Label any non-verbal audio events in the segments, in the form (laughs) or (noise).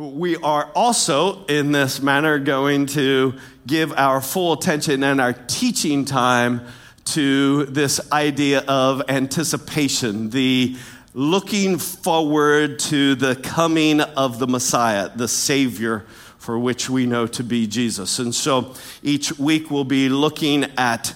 We are also, in this manner, going to give our full attention and our teaching time to this idea of anticipation, the looking forward to the coming of the Messiah, the Savior, for which we know to be Jesus. And so each week we'll be looking at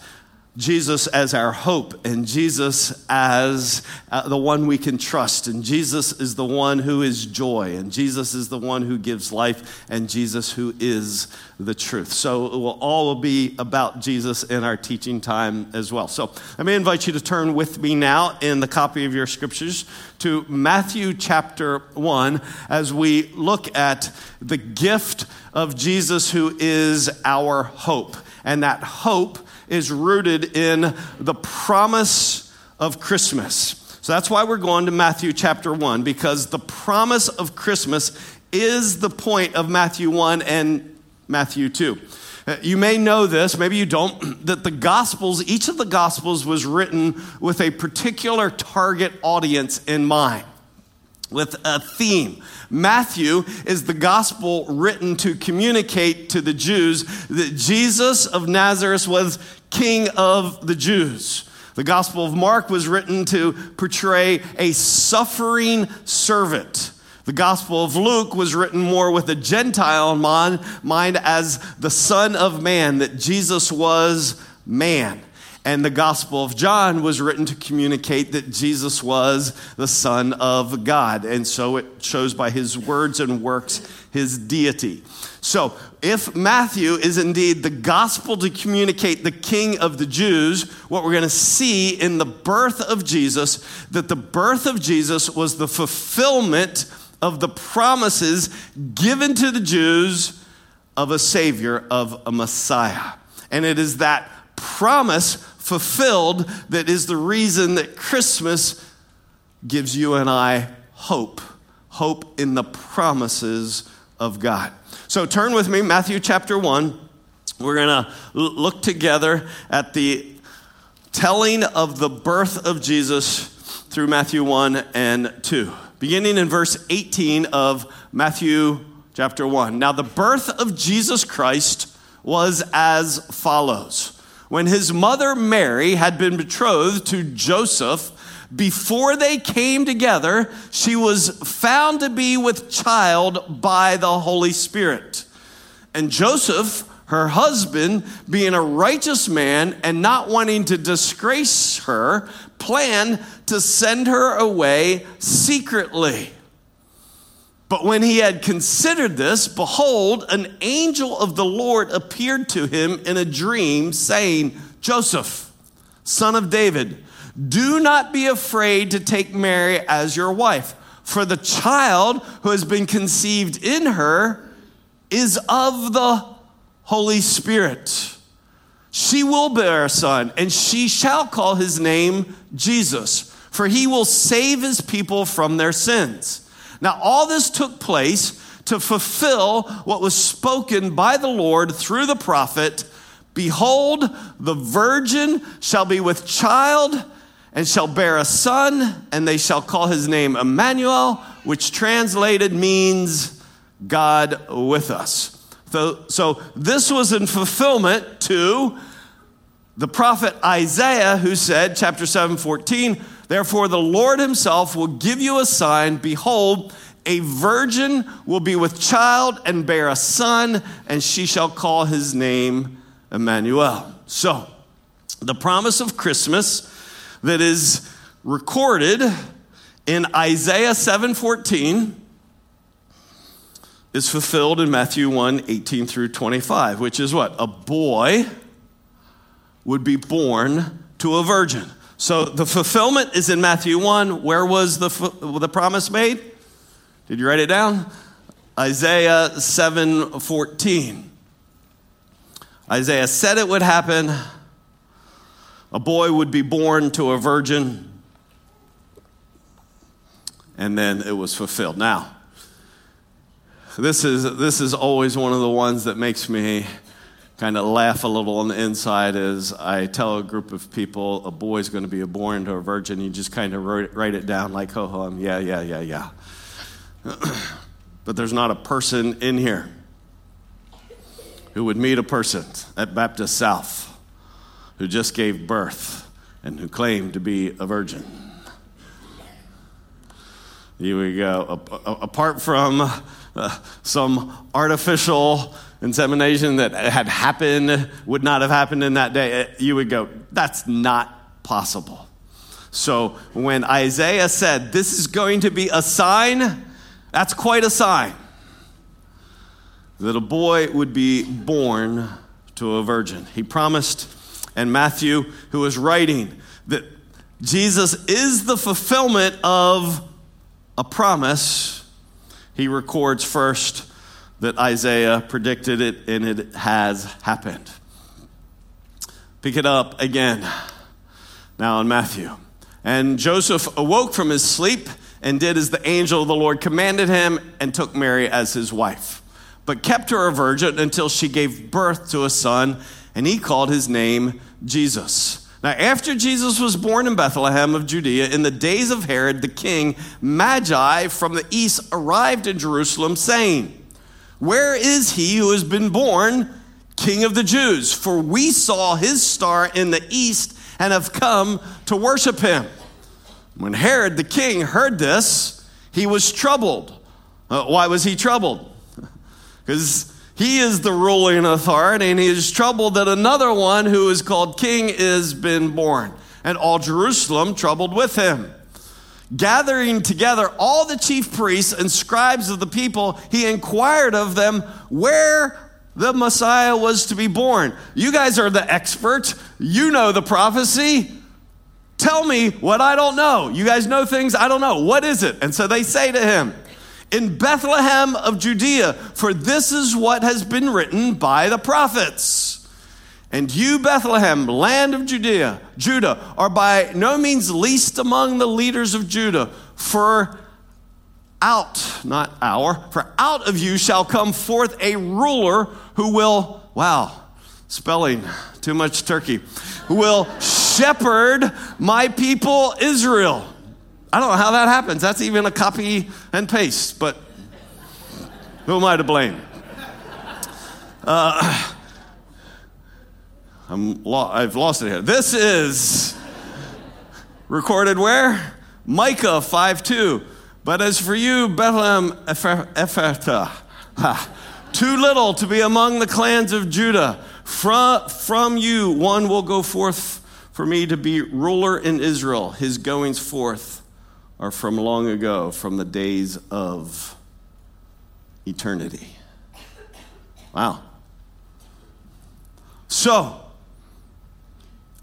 Jesus as our hope, and Jesus as uh, the one we can trust, and Jesus is the one who is joy, and Jesus is the one who gives life, and Jesus who is the truth. So it will all be about Jesus in our teaching time as well. So let me invite you to turn with me now in the copy of your scriptures to Matthew chapter 1 as we look at the gift of Jesus who is our hope. And that hope is rooted in the promise of Christmas. So that's why we're going to Matthew chapter 1, because the promise of Christmas is the point of Matthew 1 and Matthew 2. Uh, you may know this, maybe you don't, (clears throat) that the Gospels, each of the Gospels was written with a particular target audience in mind, with a theme. Matthew is the gospel written to communicate to the Jews that Jesus of Nazareth was king of the Jews. The Gospel of Mark was written to portray a suffering servant. The Gospel of Luke was written more with a Gentile in mind as the Son of Man, that Jesus was man. And the Gospel of John was written to communicate that Jesus was the Son of God. And so it shows by his words and works his deity. So, if Matthew is indeed the gospel to communicate the king of the Jews, what we're going to see in the birth of Jesus, that the birth of Jesus was the fulfillment of the promises given to the Jews of a Savior, of a Messiah. And it is that promise fulfilled that is the reason that Christmas gives you and I hope. Hope in the promises of God. So turn with me, Matthew chapter 1. We're going to look together at the telling of the birth of Jesus through Matthew 1 and 2. Beginning in verse 18 of Matthew chapter 1. Now, the birth of Jesus Christ was as follows. When his mother Mary had been betrothed to Joseph, before they came together, she was found to be with child by the Holy Spirit. And Joseph, her husband, being a righteous man and not wanting to disgrace her, planned to send her away secretly. But when he had considered this, behold, an angel of the Lord appeared to him in a dream, saying, Joseph, son of David, do not be afraid to take Mary as your wife, for the child who has been conceived in her is of the Holy Spirit. She will bear a son, and she shall call his name Jesus, for he will save his people from their sins. Now, all this took place to fulfill what was spoken by the Lord through the prophet Behold, the virgin shall be with child and shall bear a son, and they shall call his name Emmanuel, which translated means God with us. So, so this was in fulfillment to the prophet Isaiah, who said, chapter 7, 14, Therefore, the Lord himself will give you a sign. Behold, a virgin will be with child and bear a son, and she shall call his name Emmanuel. So, the promise of Christmas that is recorded in Isaiah 7:14 is fulfilled in Matthew 1 18 through 25, which is what? A boy would be born to a virgin. So the fulfillment is in Matthew 1. Where was the, the promise made? Did you write it down? Isaiah 7:14. Isaiah said it would happen. A boy would be born to a virgin. And then it was fulfilled. Now, this is, this is always one of the ones that makes me kind of laugh a little on the inside as I tell a group of people a boy's going to be born to a virgin. You just kind of write, write it down like, ho ho, yeah, yeah, yeah, yeah. (clears throat) but there's not a person in here who would meet a person at Baptist South who just gave birth and who claimed to be a virgin. Here we go. Apart from uh, some artificial insemination that had happened, would not have happened in that day, eh, you would go, that's not possible. So when Isaiah said, This is going to be a sign, that's quite a sign that a boy would be born to a virgin. He promised, and Matthew, who was writing, that Jesus is the fulfillment of a promise. He records first that Isaiah predicted it, and it has happened. Pick it up again now in Matthew. And Joseph awoke from his sleep and did as the angel of the Lord commanded him and took Mary as his wife, but kept her a virgin until she gave birth to a son, and he called his name Jesus. Now, after Jesus was born in Bethlehem of Judea, in the days of Herod the king, Magi from the east arrived in Jerusalem, saying, Where is he who has been born king of the Jews? For we saw his star in the east and have come to worship him. When Herod the king heard this, he was troubled. Uh, why was he troubled? (laughs) Because he is the ruling authority, and he is troubled that another one who is called king is been born, and all Jerusalem troubled with him. Gathering together all the chief priests and scribes of the people, he inquired of them where the Messiah was to be born. You guys are the experts. You know the prophecy. Tell me what I don't know. You guys know things I don't know. What is it? And so they say to him, In Bethlehem of Judea, for this is what has been written by the prophets. And you, Bethlehem, land of Judea, Judah, are by no means least among the leaders of Judah, for out, not our, for out of you shall come forth a ruler who will, wow, spelling, too much turkey, who will shepherd my people Israel. I don't know how that happens. That's even a copy and paste, but who am I to blame? Uh, I'm lo- I've lost it here. This is recorded where? Micah 5 2. But as for you, Bethlehem Ephrathah, too little to be among the clans of Judah, from, from you one will go forth for me to be ruler in Israel. His goings forth are from long ago, from the days of eternity. Wow. So,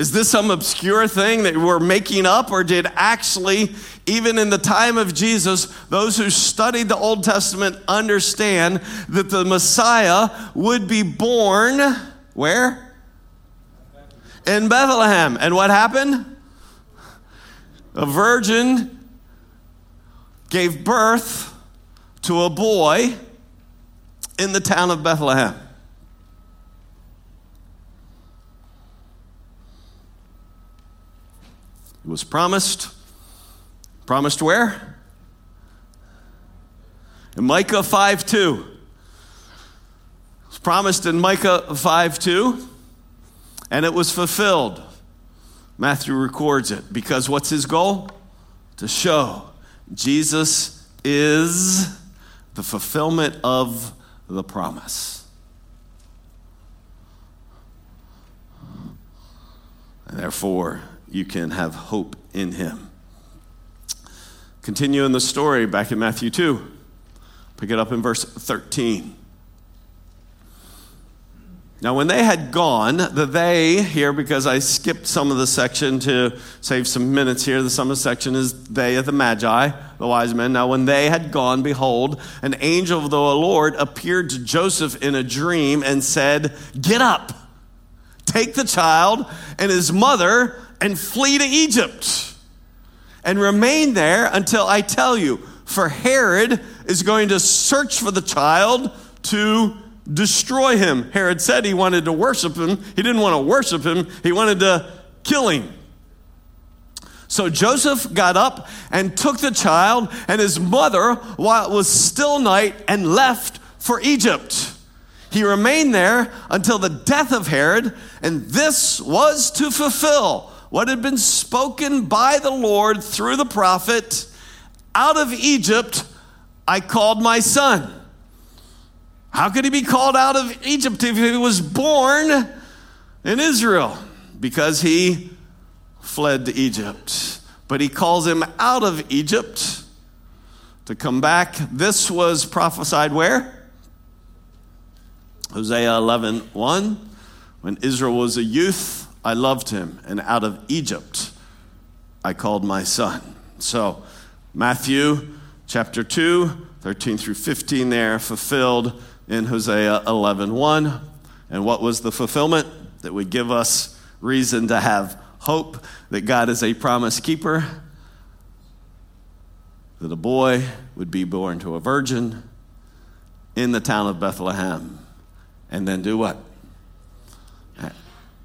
is this some obscure thing that we're making up, or did actually, even in the time of Jesus, those who studied the Old Testament understand that the Messiah would be born where? In Bethlehem. And what happened? A virgin gave birth to a boy in the town of Bethlehem. It was promised. Promised where? In Micah 5 2. It was promised in Micah 5 2, and it was fulfilled. Matthew records it because what's his goal? To show Jesus is the fulfillment of the promise. And therefore, you can have hope in him. Continue in the story back in Matthew 2. Pick it up in verse 13. Now, when they had gone, the they here, because I skipped some of the section to save some minutes here, the summer section is they of the Magi, the wise men. Now, when they had gone, behold, an angel of the Lord appeared to Joseph in a dream and said, Get up, take the child and his mother and flee to Egypt and remain there until I tell you. For Herod is going to search for the child to destroy him. Herod said he wanted to worship him. He didn't want to worship him, he wanted to kill him. So Joseph got up and took the child and his mother while it was still night and left for Egypt. He remained there until the death of Herod, and this was to fulfill what had been spoken by the Lord through the prophet Out of Egypt I called my son. How could he be called out of Egypt if he was born in Israel? Because he fled to Egypt. But he calls him out of Egypt to come back. This was prophesied where? Hosea 11 1. When Israel was a youth, I loved him, and out of Egypt I called my son. So, Matthew chapter 2, 13 through 15, there fulfilled in Hosea 11 1. And what was the fulfillment? That would give us reason to have hope that God is a promise keeper, that a boy would be born to a virgin in the town of Bethlehem, and then do what?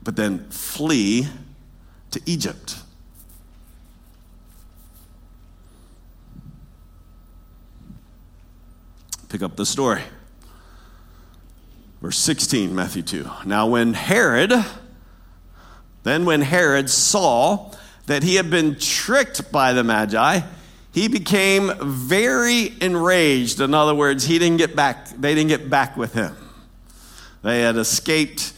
But then flee to Egypt. Pick up the story. Verse 16, Matthew 2. Now, when Herod, then, when Herod saw that he had been tricked by the Magi, he became very enraged. In other words, he didn't get back, they didn't get back with him. They had escaped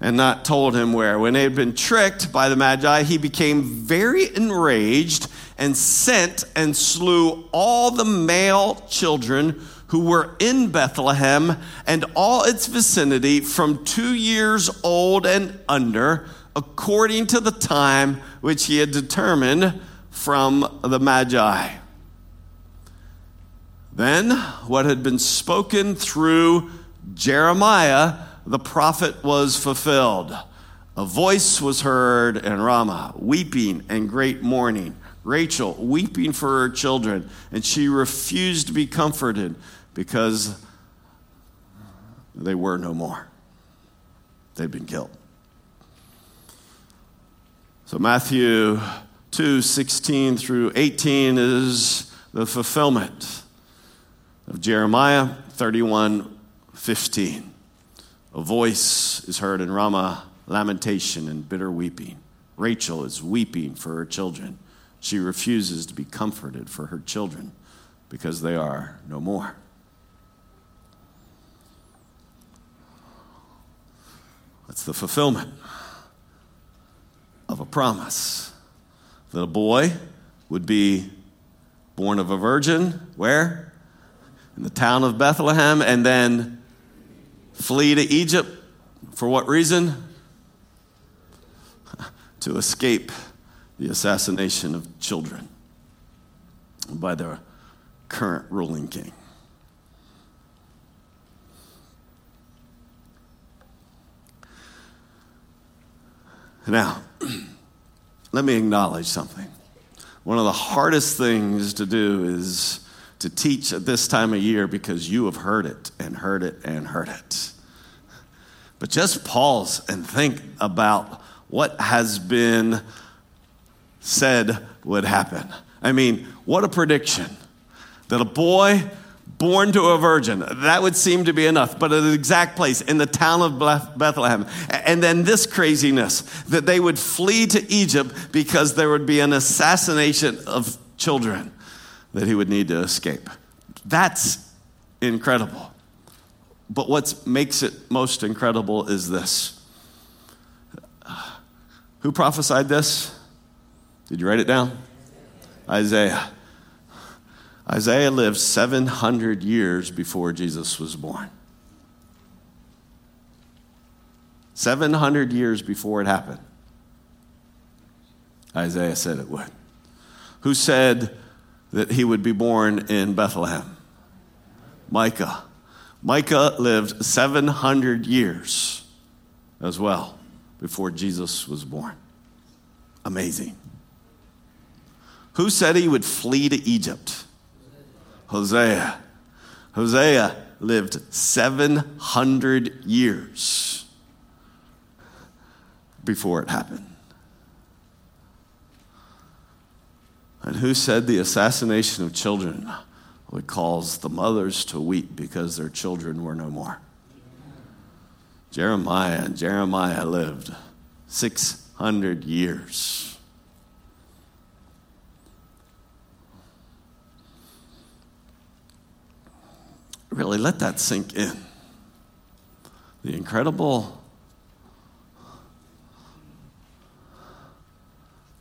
and not told him where. When they had been tricked by the Magi, he became very enraged and sent and slew all the male children who were in Bethlehem and all its vicinity from two years old and under according to the time which he had determined from the Magi. Then, what had been spoken through Jeremiah, the prophet, was fulfilled. A voice was heard in Ramah, weeping and great mourning. Rachel weeping for her children, and she refused to be comforted because they were no more. They'd been killed. So Matthew 2 16 through 18 is the fulfillment of Jeremiah 31 15. A voice is heard in Ramah, lamentation and bitter weeping. Rachel is weeping for her children. She refuses to be comforted for her children because they are no more. That's the fulfillment of a promise that a boy would be born of a virgin. Where? In the town of Bethlehem, and then flee to Egypt. For what reason? to escape the assassination of children by the current ruling king. Now, (clears throat) let me acknowledge something. One of the hardest things to do is to teach at this time of year because you have heard it and heard it and heard it. But just pause and think about what has been said would happen. I mean, what a prediction that a boy born to a virgin. That would seem to be enough, but at the exact place in the town of Bethlehem. And then this craziness that they would flee to Egypt because there would be an assassination of children that he would need to escape. That's incredible. But what makes it most incredible is this. Who prophesied this? Did you write it down? Isaiah. Isaiah lived 700 years before Jesus was born. 700 years before it happened. Isaiah said it would. Who said that he would be born in Bethlehem? Micah. Micah lived 700 years as well before Jesus was born. Amazing. Who said he would flee to Egypt? Hosea. Hosea lived 700 years before it happened. And who said the assassination of children would cause the mothers to weep because their children were no more? Jeremiah, Jeremiah lived 600 years. Really let that sink in. The incredible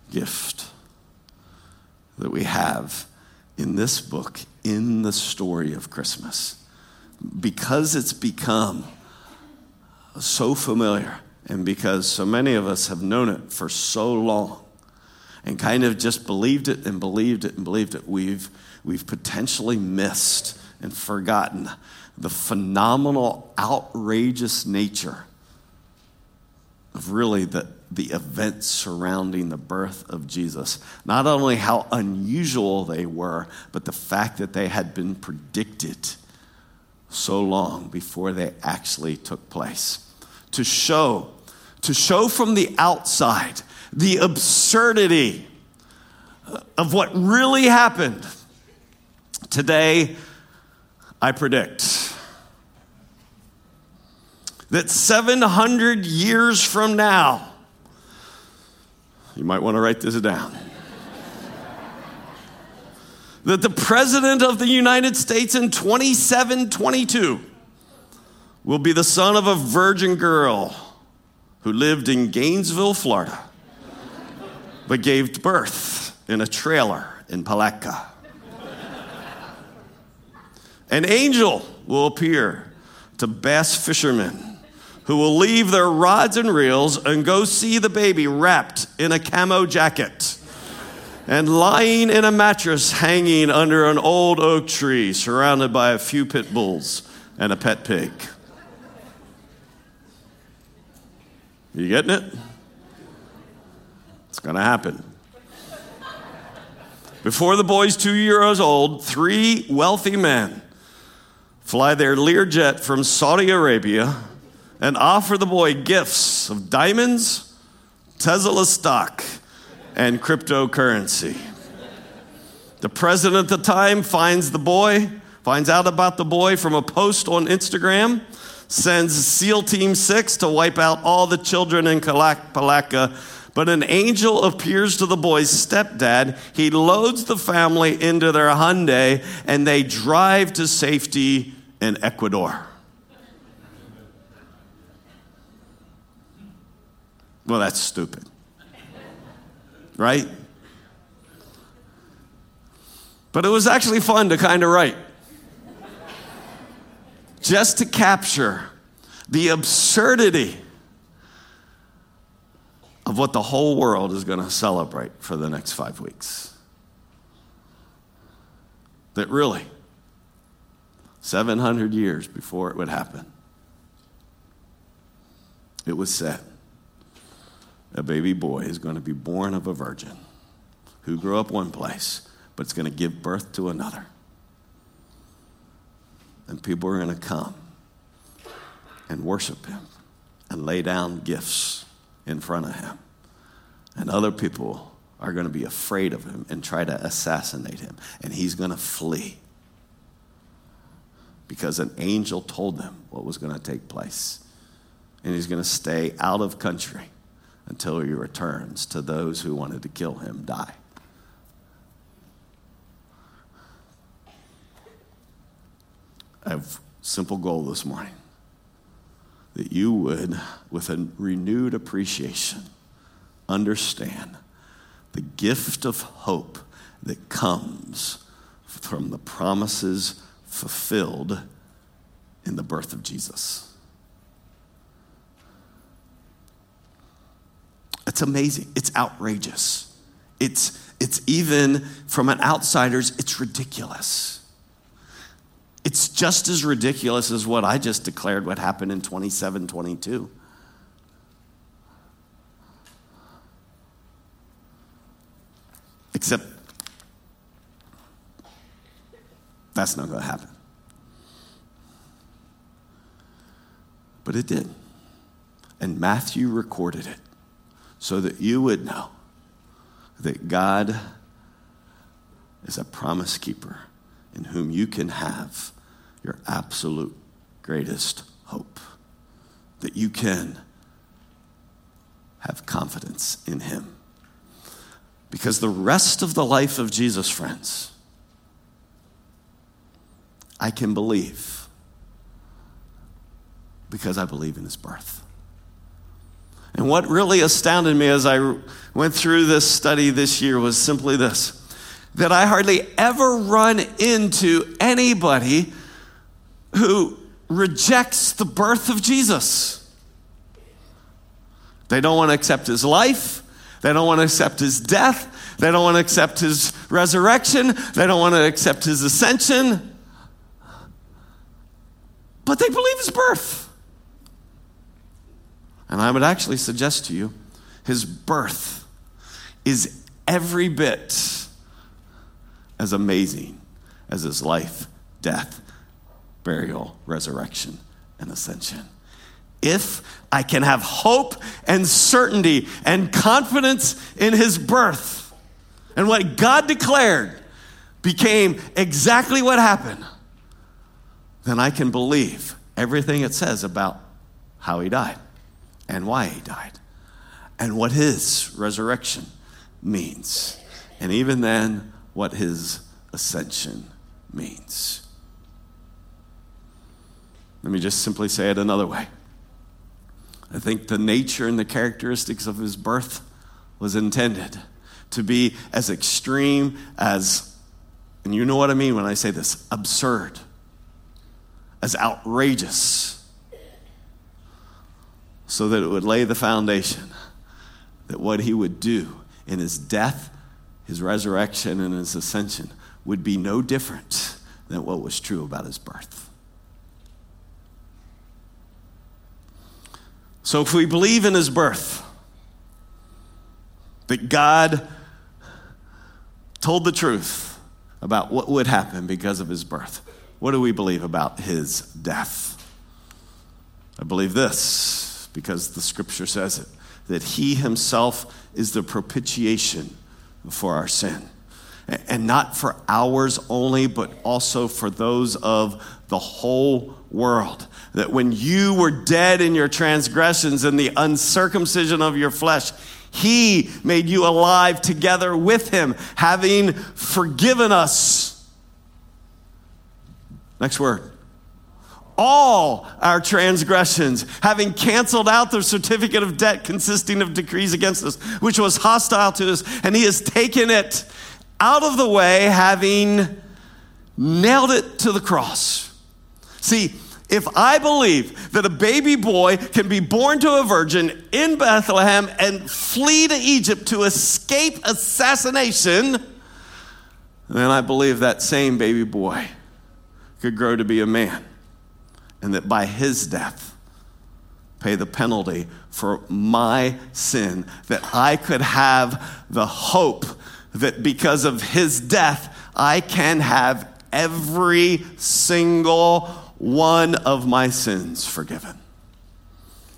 gift that we have in this book, in the story of Christmas. Because it's become so familiar, and because so many of us have known it for so long and kind of just believed it and believed it and believed it, we've, we've potentially missed and forgotten the phenomenal, outrageous nature of really the, the events surrounding the birth of Jesus. Not only how unusual they were, but the fact that they had been predicted so long before they actually took place. To show, to show from the outside the absurdity of what really happened. Today, I predict that 700 years from now, you might want to write this down. that the President of the United States in 2722 will be the son of a virgin girl who lived in Gainesville, Florida, but gave birth in a trailer in Palatka. An angel will appear to bass fishermen who will leave their rods and reels and go see the baby wrapped in a camo jacket and lying in a mattress hanging under an old oak tree surrounded by a few pit bulls and a pet pig. You getting it? It's going to happen. Before the boy's two years old, three wealthy men fly their Learjet from Saudi Arabia and offer the boy gifts of diamonds, Tesla stock, and cryptocurrency. The president at the time finds the boy, finds out about the boy from a post on Instagram, sends SEAL Team 6 to wipe out all the children in Palatka. But an angel appears to the boy's stepdad. He loads the family into their Hyundai and they drive to safety in Ecuador. Well, that's stupid. Right? But it was actually fun to kind of write. Just to capture the absurdity of what the whole world is going to celebrate for the next five weeks. That really, 700 years before it would happen. It was said a baby boy is going to be born of a virgin who grew up one place, but it's going to give birth to another. And people are going to come and worship him and lay down gifts in front of him. And other people are going to be afraid of him and try to assassinate him. And he's going to flee because an angel told them what was going to take place. And he's going to stay out of country until he returns to those who wanted to kill him die. I have simple goal this morning that you would, with a renewed appreciation, understand the gift of hope that comes from the promises fulfilled in the birth of Jesus. It's amazing. It's outrageous. It's, it's even, from an outsider's, it's ridiculous. It's just as ridiculous as what I just declared what happened in 27 22. Except That's not going to happen. But it did. And Matthew recorded it so that you would know that God is a promise keeper in whom you can have your absolute greatest hope. That you can have confidence in him. Because the rest of the life of Jesus, friends, I can believe because I believe in his birth. And what really astounded me as I went through this study this year was simply this that I hardly ever run into anybody who rejects the birth of Jesus. They don't want to accept his life. They don't want to accept his death. They don't want to accept his resurrection. They don't want to accept his ascension. But they believe his birth. And I would actually suggest to you his birth is every bit as amazing as his life, death, burial, resurrection, and ascension. If I can have hope and certainty and confidence in his birth and what God declared became exactly what happened, then I can believe everything it says about how he died and why he died and what his resurrection means. And even then, what his ascension means. Let me just simply say it another way. I think the nature and the characteristics of his birth was intended to be as extreme as, and you know what I mean when I say this, absurd, as outrageous, so that it would lay the foundation that what he would do in his death his resurrection and his ascension would be no different than what was true about his birth. So, if we believe in his birth, that God told the truth about what would happen because of his birth, what do we believe about his death? I believe this because the scripture says it that he himself is the propitiation for our sin. And not for ours only, but also for those of the whole world. That when you were dead in your transgressions and the uncircumcision of your flesh, he made you alive together with him, having forgiven us. Next word all our transgressions, having canceled out the certificate of debt consisting of decrees against us, which was hostile to us, and he has taken it out of the way, having nailed it to the cross. See, if I believe that a baby boy can be born to a virgin in Bethlehem and flee to Egypt to escape assassination, then I believe that same baby boy could grow to be a man and that by his death, pay the penalty for my sin, that I could have the hope that because of his death, I can have every single one of my sins forgiven.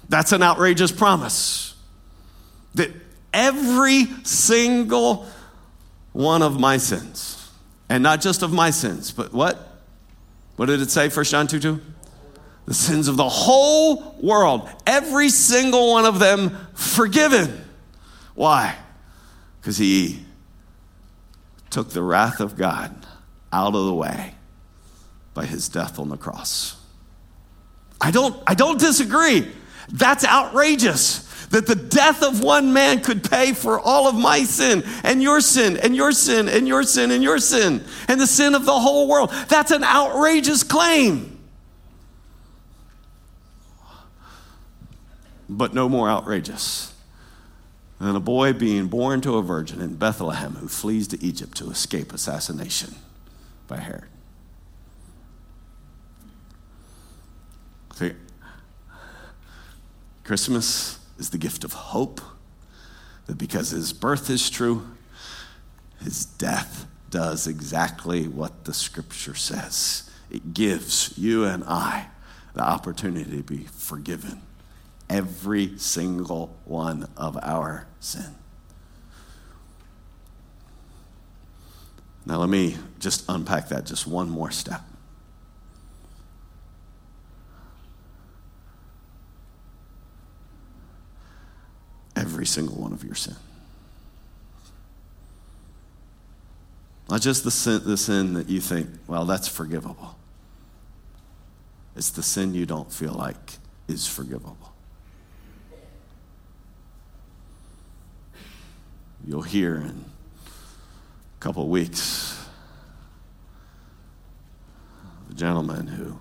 That's an outrageous promise. That every single one of my sins, and not just of my sins, but what? What did it say, 1 John 2 2? The sins of the whole world, every single one of them forgiven. Why? Because he took the wrath of God out of the way by his death on the cross. I don't, I don't disagree. That's outrageous that the death of one man could pay for all of my sin and your sin and your sin and your sin and your sin and the sin of the whole world. That's an outrageous claim. But no more outrageous than a boy being born to a virgin in Bethlehem who flees to Egypt to escape assassination by Herod. See, Christmas is the gift of hope that because his birth is true, his death does exactly what the scripture says. It gives you and I the opportunity to be forgiven every single one of our sin. Now, let me just unpack that just one more step. Every single one of your sin. Not just the sin, the sin that you think, well, that's forgivable. It's the sin you don't feel like is forgivable. You'll hear in a couple of weeks the gentleman who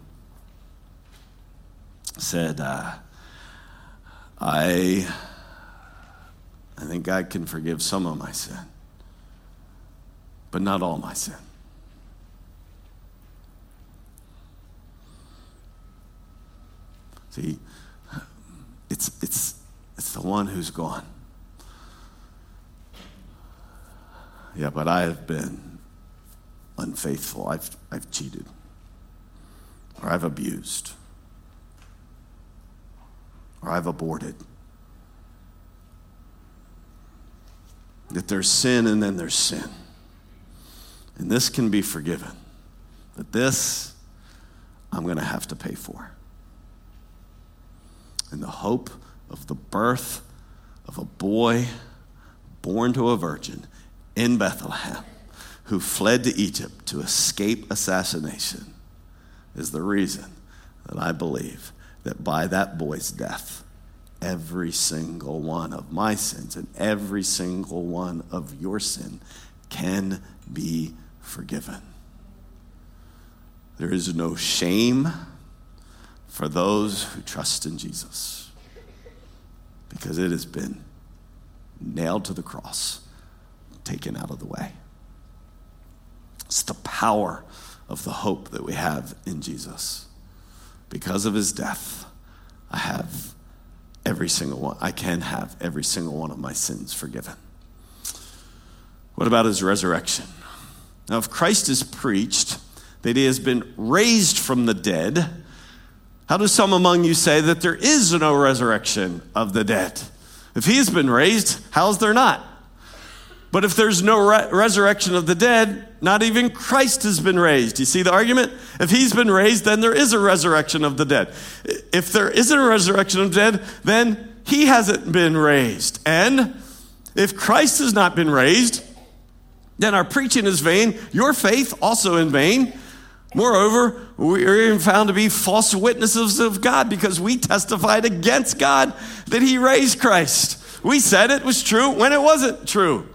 said, uh, I, I think God can forgive some of my sin but not all my sin. See, it's, it's, it's the one who's gone. Yeah, but I have been unfaithful. I've, I've cheated. Or I've abused. Or I've aborted. That there's sin and then there's sin. And this can be forgiven. But this, I'm going to have to pay for. And the hope of the birth of a boy born to a virgin in Bethlehem who fled to Egypt to escape assassination is the reason that I believe that by that boy's death, every single one of my sins and every single one of your sin can be forgiven. There is no shame for those who trust in Jesus because it has been nailed to the cross, taken out of the way. It's the power of the hope that we have in Jesus. Because of his death, I have every single one, I can have every single one of my sins forgiven. What about his resurrection? Now, if Christ is preached that he has been raised from the dead, how do some among you say that there is no resurrection of the dead? If he has been raised, how's there not? But if there's no re- resurrection of the dead, not even Christ has been raised. You see the argument? If he's been raised, then there is a resurrection of the dead. If there isn't a resurrection of the dead, then he hasn't been raised. And if Christ has not been raised, then our preaching is vain, your faith also in vain. Moreover, we are even found to be false witnesses of God because we testified against God that He raised Christ. We said it was true when it wasn't true,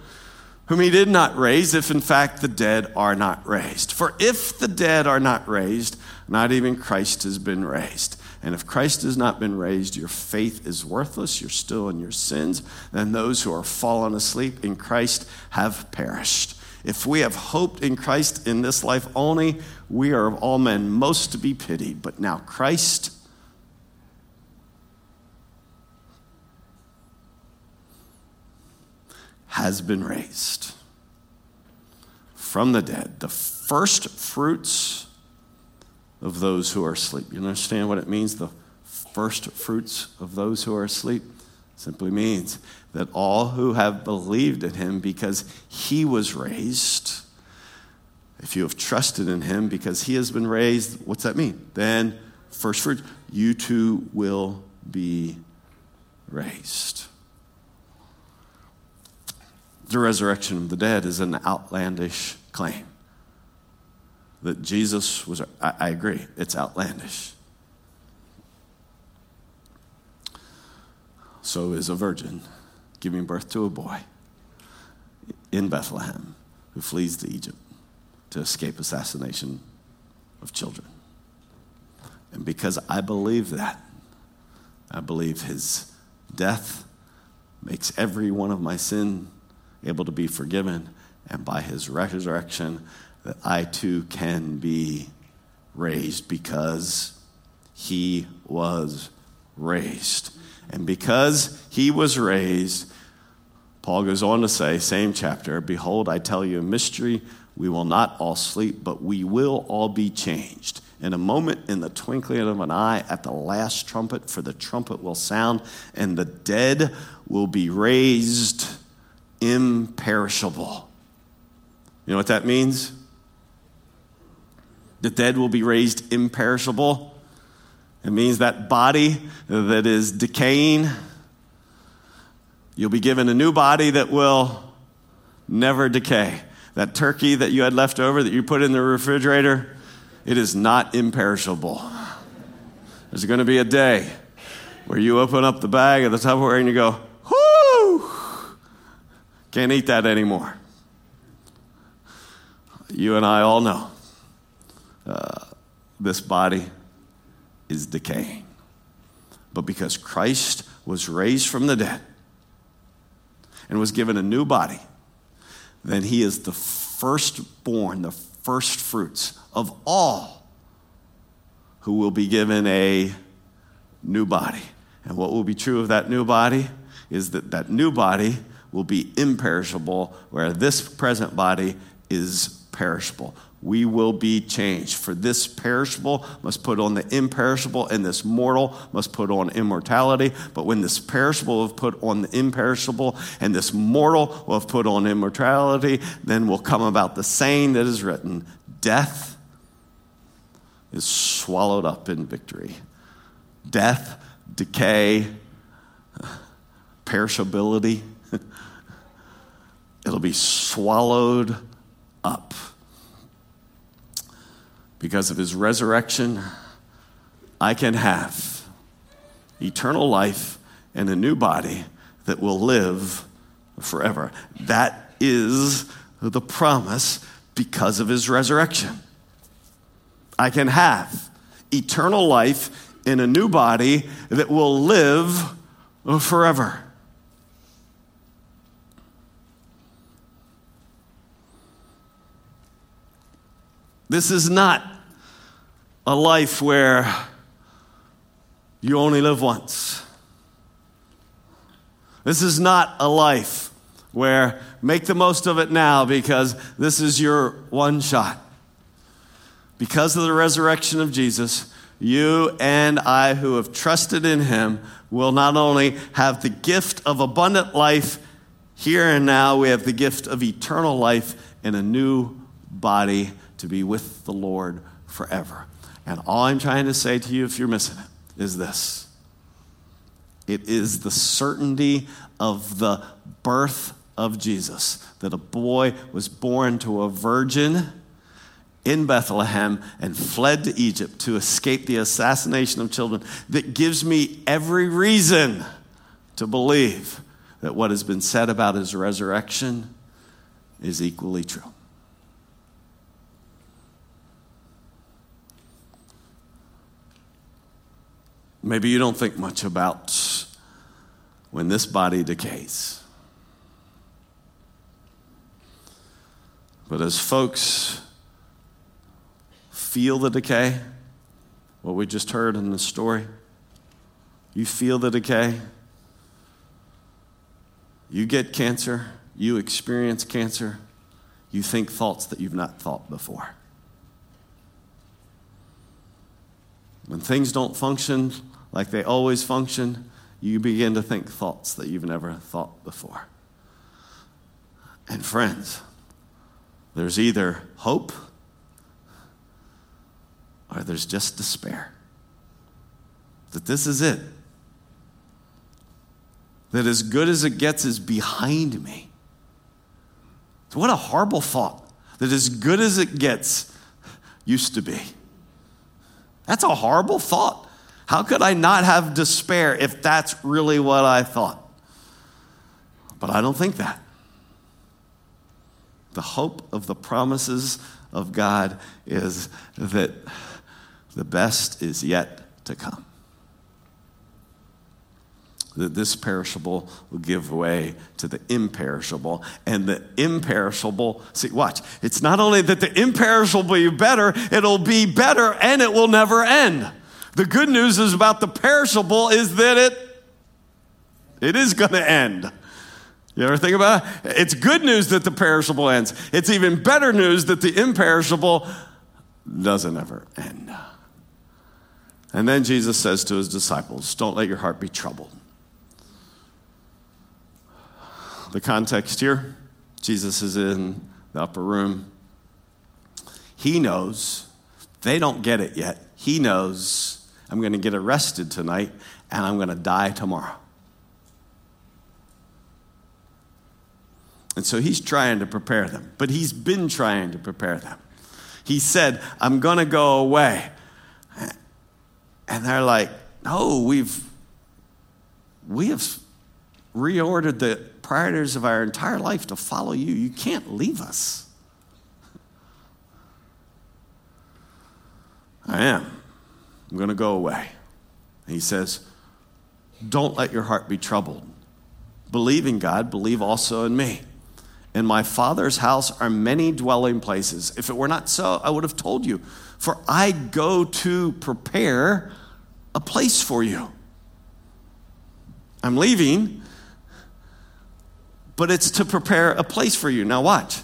whom He did not raise, if in fact the dead are not raised. For if the dead are not raised, not even Christ has been raised. And if Christ has not been raised, your faith is worthless. You're still in your sins. Then those who are fallen asleep in Christ have perished. If we have hoped in Christ in this life only, we are of all men most to be pitied. But now Christ has been raised from the dead, the first fruits of those who are asleep. You understand what it means? The first fruits of those who are asleep simply means that all who have believed in him because he was raised, if you have trusted in him because he has been raised, what's that mean? Then, first fruit, you too will be raised. The resurrection of the dead is an outlandish claim that Jesus was, I, I agree, it's outlandish. So is a virgin giving birth to a boy in Bethlehem who flees to Egypt to escape assassination of children. And because I believe that, I believe his death makes every one of my sin able to be forgiven, and by his resurrection, that I too can be raised because he was raised. And because he was raised, Paul goes on to say, same chapter, Behold, I tell you a mystery. We will not all sleep, but we will all be changed. In a moment, in the twinkling of an eye, at the last trumpet, for the trumpet will sound, and the dead will be raised imperishable. You know what that means? The dead will be raised imperishable. It means that body that is decaying, you'll be given a new body that will never decay. That turkey that you had left over that you put in the refrigerator, it is not imperishable. There's going to be a day where you open up the bag of the Tupperware and you go, can't eat that anymore. You and I all know uh, this body is decaying. But because Christ was raised from the dead and was given a new body, then he is the firstborn, the first fruits of all who will be given a new body. And what will be true of that new body is that that new body will be imperishable, where this present body is perishable we will be changed. For this perishable must put on the imperishable, and this mortal must put on immortality. But when this perishable will have put on the imperishable, and this mortal will have put on immortality, then will come about the saying that is written Death is swallowed up in victory. Death, decay, perishability, be swallowed up because of his resurrection, I can have eternal life and a new body that will live forever. That is the promise because of his resurrection. I can have eternal life in a new body that will live forever. This is not a life where you only live once. This is not a life where make the most of it now because this is your one shot. Because of the resurrection of Jesus, you and I who have trusted in him will not only have the gift of abundant life here and now, we have the gift of eternal life in a new body to be with the Lord forever. And all I'm trying to say to you, if you're missing it, is this it is the certainty of the birth of Jesus, that a boy was born to a virgin in Bethlehem and fled to Egypt to escape the assassination of children, that gives me every reason to believe that what has been said about his resurrection is equally true. Maybe you don't think much about when this body decays. But as folks feel the decay, what we just heard in the story, you feel the decay, you get cancer, you experience cancer, you think thoughts that you've not thought before. When things don't function like they always function, you begin to think thoughts that you've never thought before. And friends, there's either hope or there's just despair. That this is it. That as good as it gets is behind me. What a horrible thought that as good as it gets used to be. That's a horrible thought. How could I not have despair if that's really what I thought? But I don't think that. The hope of the promises of God is that the best is yet to come. That this perishable will give way to the imperishable, and the imperishable, see, watch, it's not only that the imperishable will be better, it'll be better and it will never end. The good news is about the perishable is that it, it is going to end. You ever think about it? It's good news that the perishable ends. It's even better news that the imperishable doesn't ever end. And then Jesus says to his disciples, Don't let your heart be troubled. The context here Jesus is in the upper room. He knows. They don't get it yet. He knows I'm going to get arrested tonight and I'm going to die tomorrow. And so he's trying to prepare them, but he's been trying to prepare them. He said, I'm going to go away. And they're like, No, we've we have reordered the priorities of our entire life to follow you. You can't leave us. I am. I'm going to go away. And he says, Don't let your heart be troubled. Believe in God, believe also in me. In my Father's house are many dwelling places. If it were not so, I would have told you. For I go to prepare a place for you. I'm leaving, but it's to prepare a place for you. Now, watch.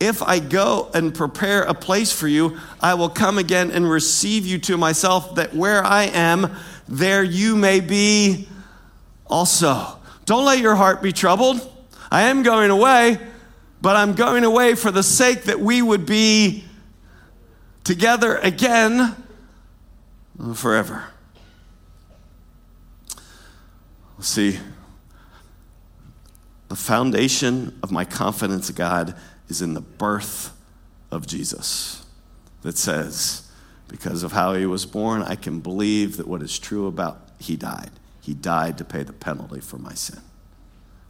If I go and prepare a place for you, I will come again and receive you to myself, that where I am, there you may be also. Don't let your heart be troubled. I am going away, but I'm going away for the sake that we would be together again forever. See, the foundation of my confidence in God is in the birth of Jesus that says, because of how he was born, I can believe that what is true about he died. He died to pay the penalty for my sin.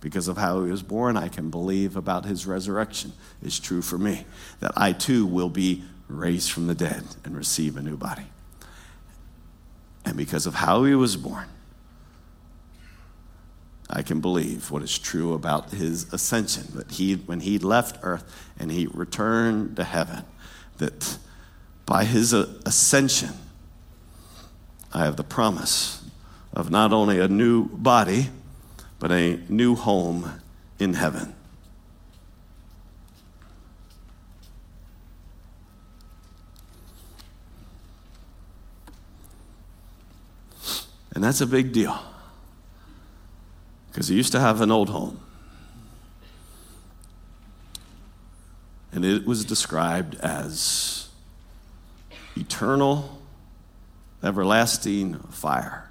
Because of how he was born, I can believe about his resurrection is true for me, that I too will be raised from the dead and receive a new body. And because of how he was born, I can believe what is true about his ascension, that he, when he left earth and he returned to heaven, that by his uh, ascension, I have the promise of not only a new body, but a new home in heaven. And that's a big deal because he used to have an old home. And it was described as eternal, everlasting fire,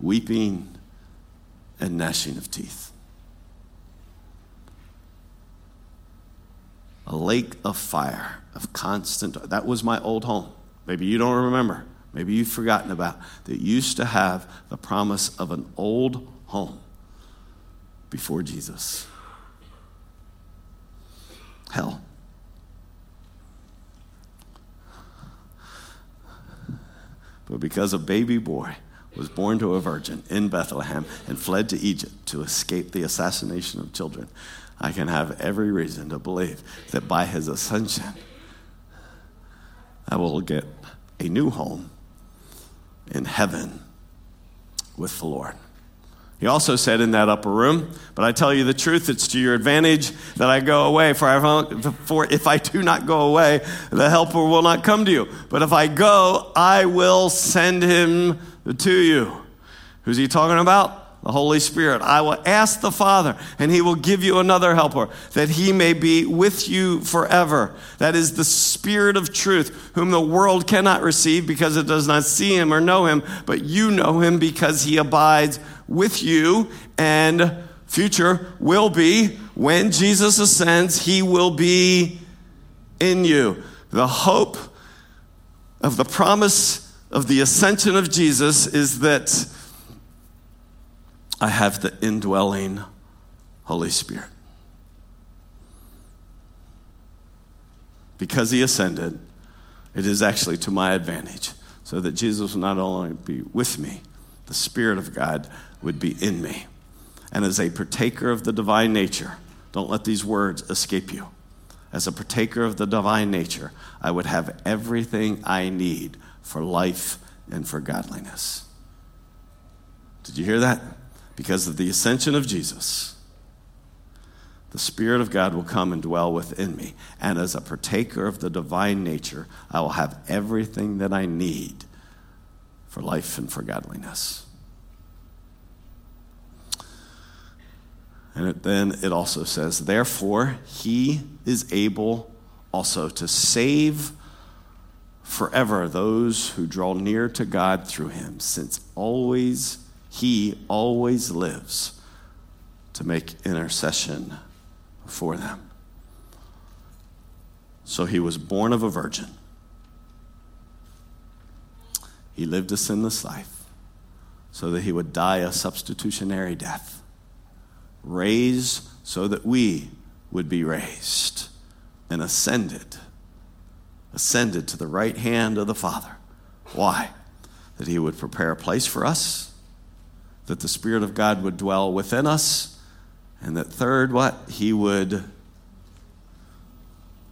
weeping, and gnashing of teeth. A lake of fire, of constant. That was my old home. Maybe you don't remember. Maybe you've forgotten about. That used to have the promise of an old home before Jesus. Hell. But because a baby boy was born to a virgin in Bethlehem and fled to Egypt to escape the assassination of children, I can have every reason to believe that by his ascension, I will get a new home in heaven with the Lord. He also said in that upper room, But I tell you the truth, it's to your advantage that I go away. For, for if I do not go away, the helper will not come to you. But if I go, I will send him to you. Who's he talking about? The Holy Spirit. I will ask the Father, and he will give you another helper, that he may be with you forever. That is the Spirit of truth, whom the world cannot receive because it does not see him or know him, but you know him because he abides with you and future will be when Jesus ascends, he will be in you. The hope of the promise of the ascension of Jesus is that I have the indwelling Holy Spirit. Because he ascended, it is actually to my advantage, so that Jesus will not only be with me, the Spirit of God would be in me. And as a partaker of the divine nature, don't let these words escape you. As a partaker of the divine nature, I would have everything I need for life and for godliness. Did you hear that? Because of the ascension of Jesus, the Spirit of God will come and dwell within me. And as a partaker of the divine nature, I will have everything that I need for life and for godliness. And then it also says, Therefore, he is able also to save forever those who draw near to God through him, since always he always lives to make intercession for them. So he was born of a virgin. He lived a sinless life so that he would die a substitutionary death, raised so that we would be raised, and ascended, ascended to the right hand of the Father. Why? That he would prepare a place for us, that the Spirit of God would dwell within us, and that third, what? He would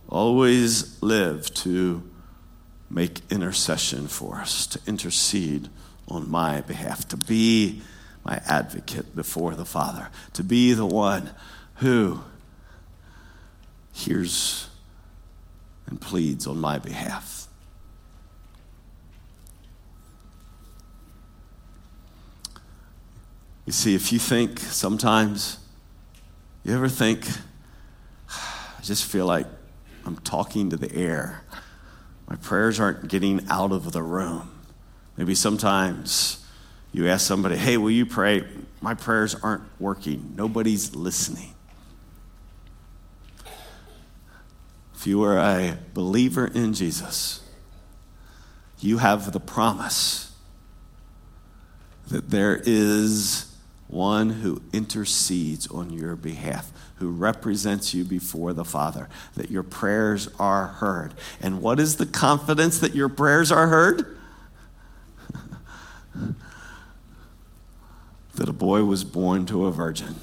always live to make intercession for us, to intercede on my behalf, to be my advocate before the Father, to be the one who hears and pleads on my behalf. You see, if you think sometimes, you ever think, I just feel like I'm talking to the air. My prayers aren't getting out of the room. Maybe sometimes you ask somebody, hey, will you pray? My prayers aren't working. Nobody's listening. If you are a believer in Jesus, you have the promise that there is one who intercedes on your behalf, who represents you before the Father, that your prayers are heard. And what is the confidence that your prayers are heard? (laughs) that a boy was born to a virgin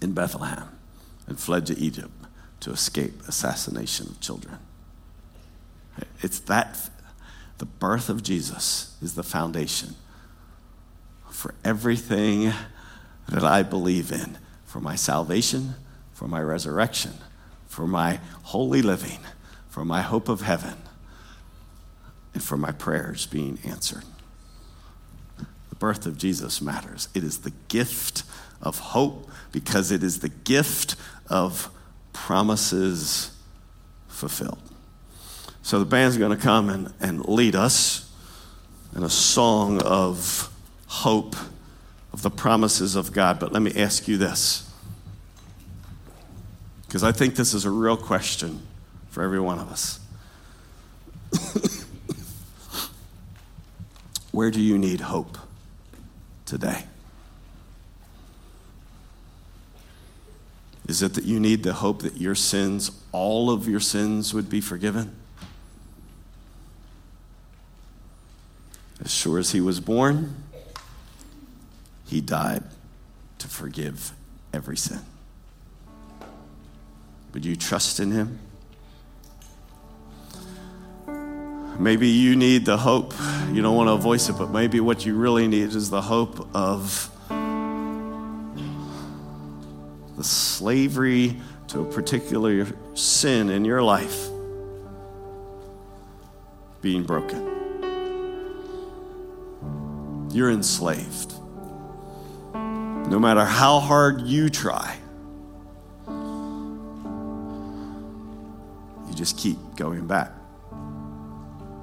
in Bethlehem and fled to Egypt to escape assassination of children. It's that the birth of Jesus is the foundation for everything that I believe in for my salvation, for my resurrection, for my holy living, for my hope of heaven, and for my prayers being answered. The birth of Jesus matters. It is the gift of hope because it is the gift of promises fulfilled. So the band's going to come and, and lead us in a song of hope of the promises of God. But let me ask you this, because I think this is a real question for every one of us. (coughs) Where do you need hope today? Is it that you need the hope that your sins, all of your sins, would be forgiven? As sure as he was born, he died to forgive every sin. Would you trust in him? Maybe you need the hope. You don't want to voice it, but maybe what you really need is the hope of the slavery to a particular sin in your life being broken. You're enslaved. No matter how hard you try, you just keep going back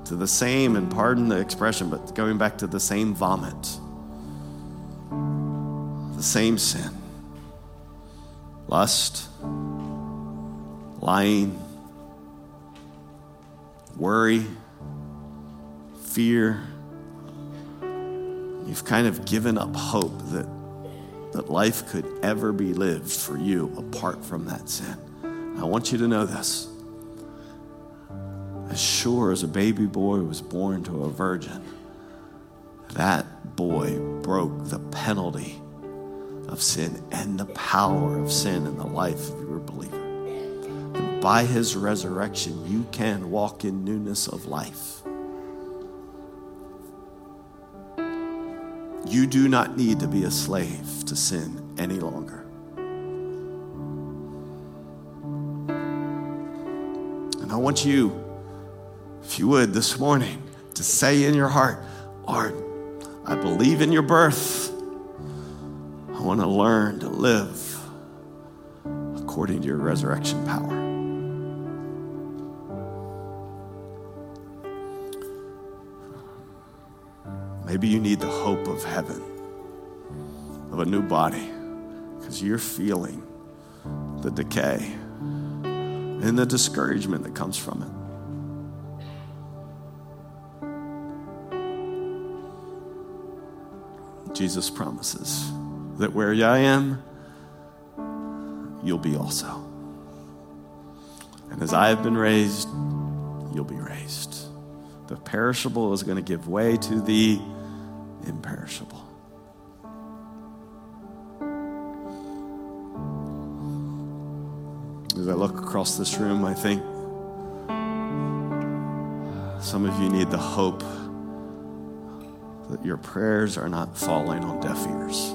to the same, and pardon the expression, but going back to the same vomit, the same sin lust, lying, worry, fear. You've kind of given up hope that that life could ever be lived for you apart from that sin. I want you to know this. As sure as a baby boy was born to a virgin, that boy broke the penalty of sin and the power of sin in the life of your believer. And by his resurrection, you can walk in newness of life. You do not need to be a slave to sin any longer. And I want you, if you would, this morning, to say in your heart, Lord, I believe in your birth. I want to learn to live according to your resurrection power. Maybe you need the hope of heaven, of a new body, because you're feeling the decay and the discouragement that comes from it. Jesus promises that where I am, you'll be also. And as I have been raised, you'll be raised. The perishable is going to give way to the imperishable. As I look across this room, I think some of you need the hope that your prayers are not falling on deaf ears.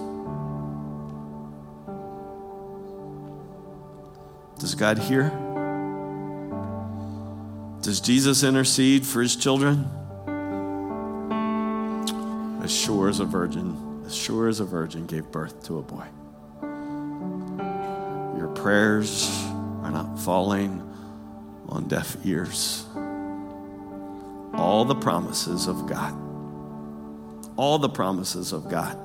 Does God hear? Does Jesus intercede for his children? as sure as a virgin, as sure as a virgin gave birth to a boy. Your prayers are not falling on deaf ears. All the promises of God, all the promises of God,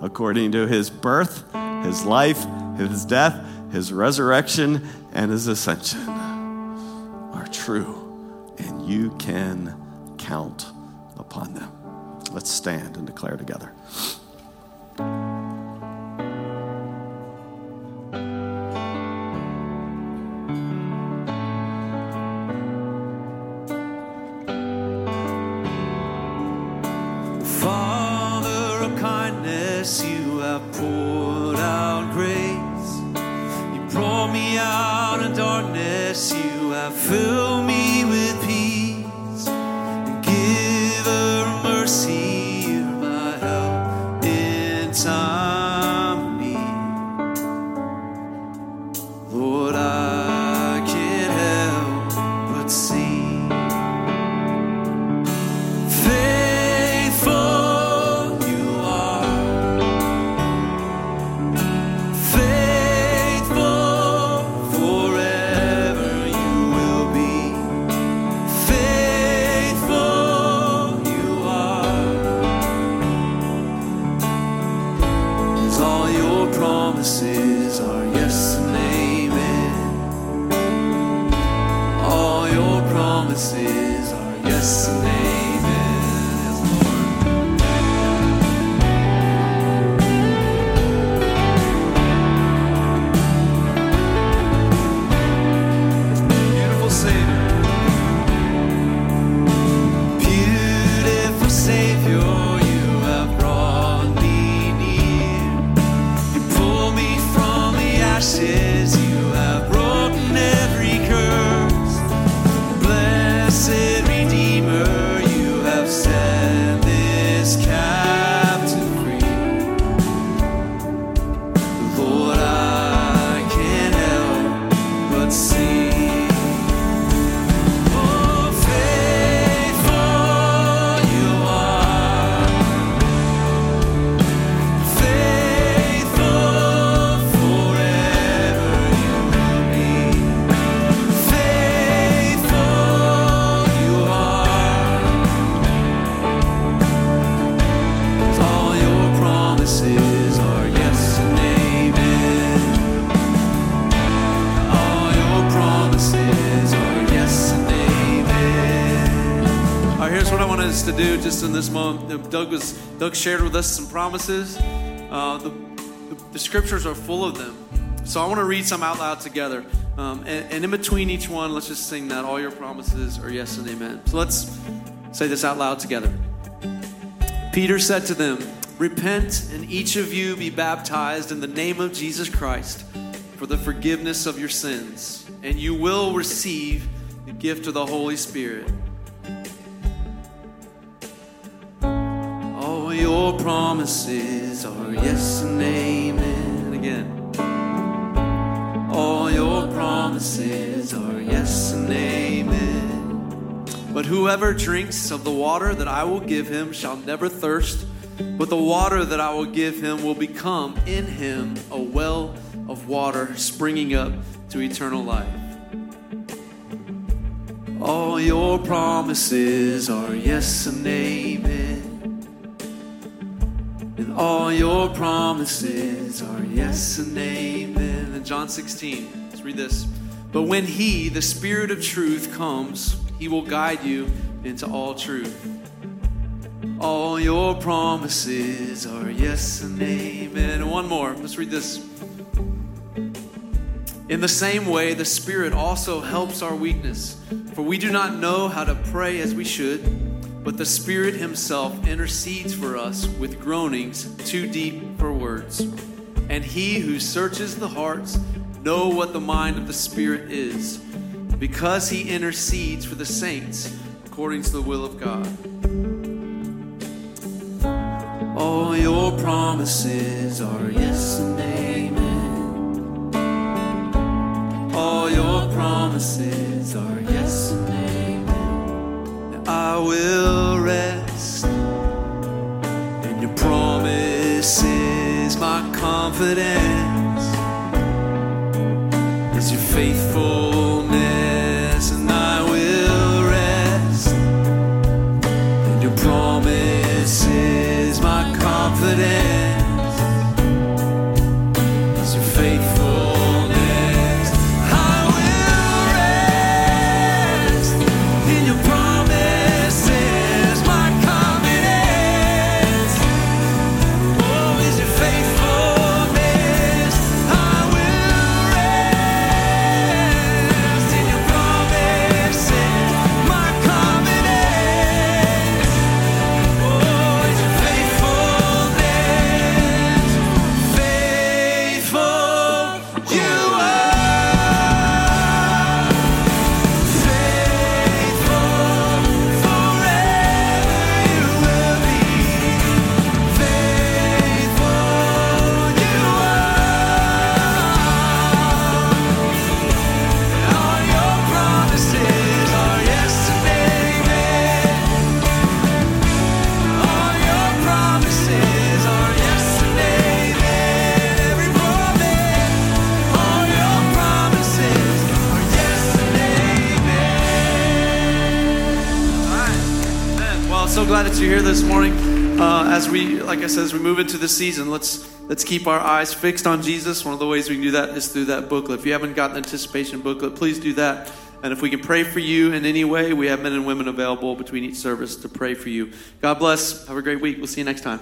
according to his birth, his life, his death, his resurrection, and his ascension, are true, and you can count upon them. Let's stand and declare together. Us some promises. Uh, the, the, the scriptures are full of them. So I want to read some out loud together. Um, and, and in between each one, let's just sing that. All your promises are yes and amen. So let's say this out loud together. Peter said to them, Repent and each of you be baptized in the name of Jesus Christ for the forgiveness of your sins, and you will receive the gift of the Holy Spirit. All your promises are yes and amen. Again. All your promises are yes and amen. But whoever drinks of the water that I will give him shall never thirst, But the water that I will give him will become in him a well of water springing up to eternal life. All your promises are yes and amen. And all your promises are yes and amen. In John 16, let's read this. But when He, the Spirit of truth, comes, He will guide you into all truth. All your promises are yes and amen. And one more. Let's read this. In the same way, the Spirit also helps our weakness, for we do not know how to pray as we should, but the Spirit Himself intercedes for us with groanings too deep for words. And He who searches the hearts know what the mind of the Spirit is, because He intercedes for the saints according to the will of God. All your promises are yes and amen. All your promises are yes. I will rest. In your promises, my confidence. Is your faithfulness, like I said, as we move into the season, let's let's keep our eyes fixed on Jesus. One of the ways we can do that is through that booklet. If you haven't got the anticipation booklet, please do that. And if we can pray for you in any way, we have men and women available between each service to pray for you. God bless. Have a great week. We'll see you next time.